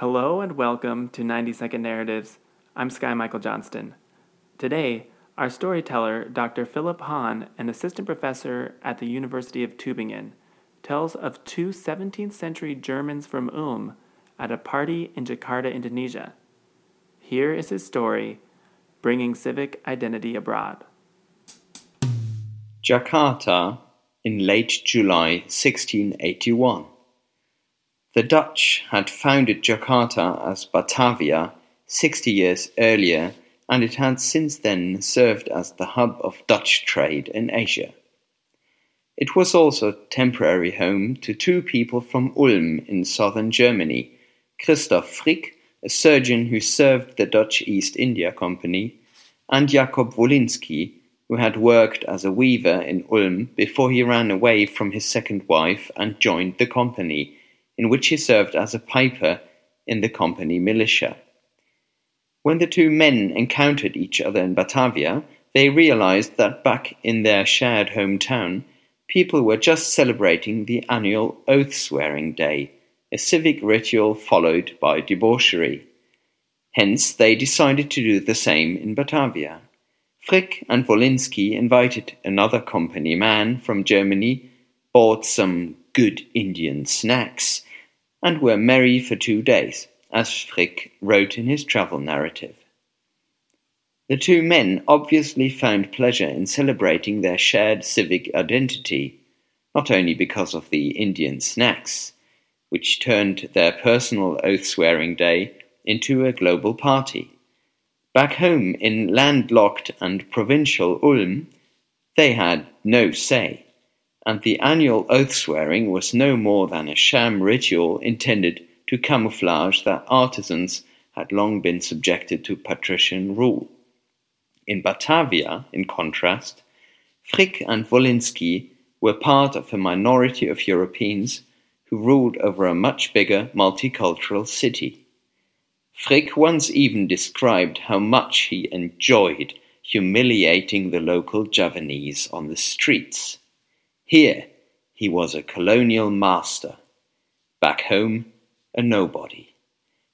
Hello and welcome to 90 Second Narratives. I'm Sky Michael Johnston. Today, our storyteller, Dr. Philip Hahn, an assistant professor at the University of Tübingen, tells of two 17th century Germans from Ulm at a party in Jakarta, Indonesia. Here is his story Bringing Civic Identity Abroad. Jakarta in late July 1681. The Dutch had founded Jakarta as Batavia 60 years earlier and it had since then served as the hub of Dutch trade in Asia. It was also temporary home to two people from Ulm in southern Germany, Christoph Frick, a surgeon who served the Dutch East India Company, and Jakob Wolinski, who had worked as a weaver in Ulm before he ran away from his second wife and joined the company in which he served as a piper in the company militia. When the two men encountered each other in Batavia, they realized that back in their shared hometown, people were just celebrating the annual oath swearing day, a civic ritual followed by debauchery. Hence, they decided to do the same in Batavia. Frick and Wolinski invited another company man from Germany, bought some good Indian snacks, and were merry for two days, as Frick wrote in his travel narrative. The two men obviously found pleasure in celebrating their shared civic identity, not only because of the Indian snacks, which turned their personal oath swearing day into a global party. Back home in landlocked and provincial Ulm, they had no say and the annual oath-swearing was no more than a sham ritual intended to camouflage that artisans had long been subjected to patrician rule. In Batavia, in contrast, Frick and Wolinski were part of a minority of Europeans who ruled over a much bigger multicultural city. Frick once even described how much he enjoyed humiliating the local Javanese on the streets. Here he was a colonial master, back home a nobody.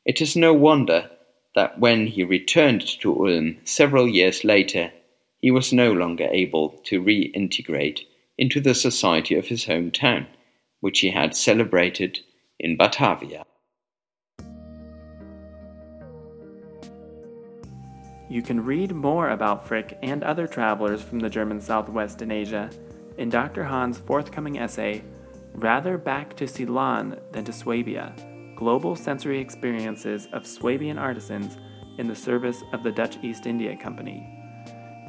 It is no wonder that when he returned to Ulm several years later, he was no longer able to reintegrate into the society of his hometown, which he had celebrated in Batavia. You can read more about Frick and other travelers from the German Southwest in Asia in Dr. Hahn's forthcoming essay, Rather Back to Ceylon Than to Swabia Global Sensory Experiences of Swabian Artisans in the Service of the Dutch East India Company.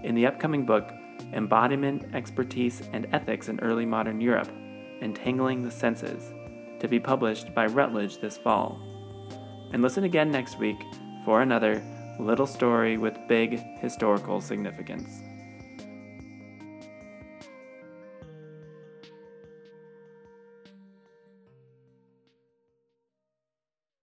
In the upcoming book, Embodiment, Expertise, and Ethics in Early Modern Europe Entangling the Senses, to be published by Routledge this fall. And listen again next week for another little story with big historical significance.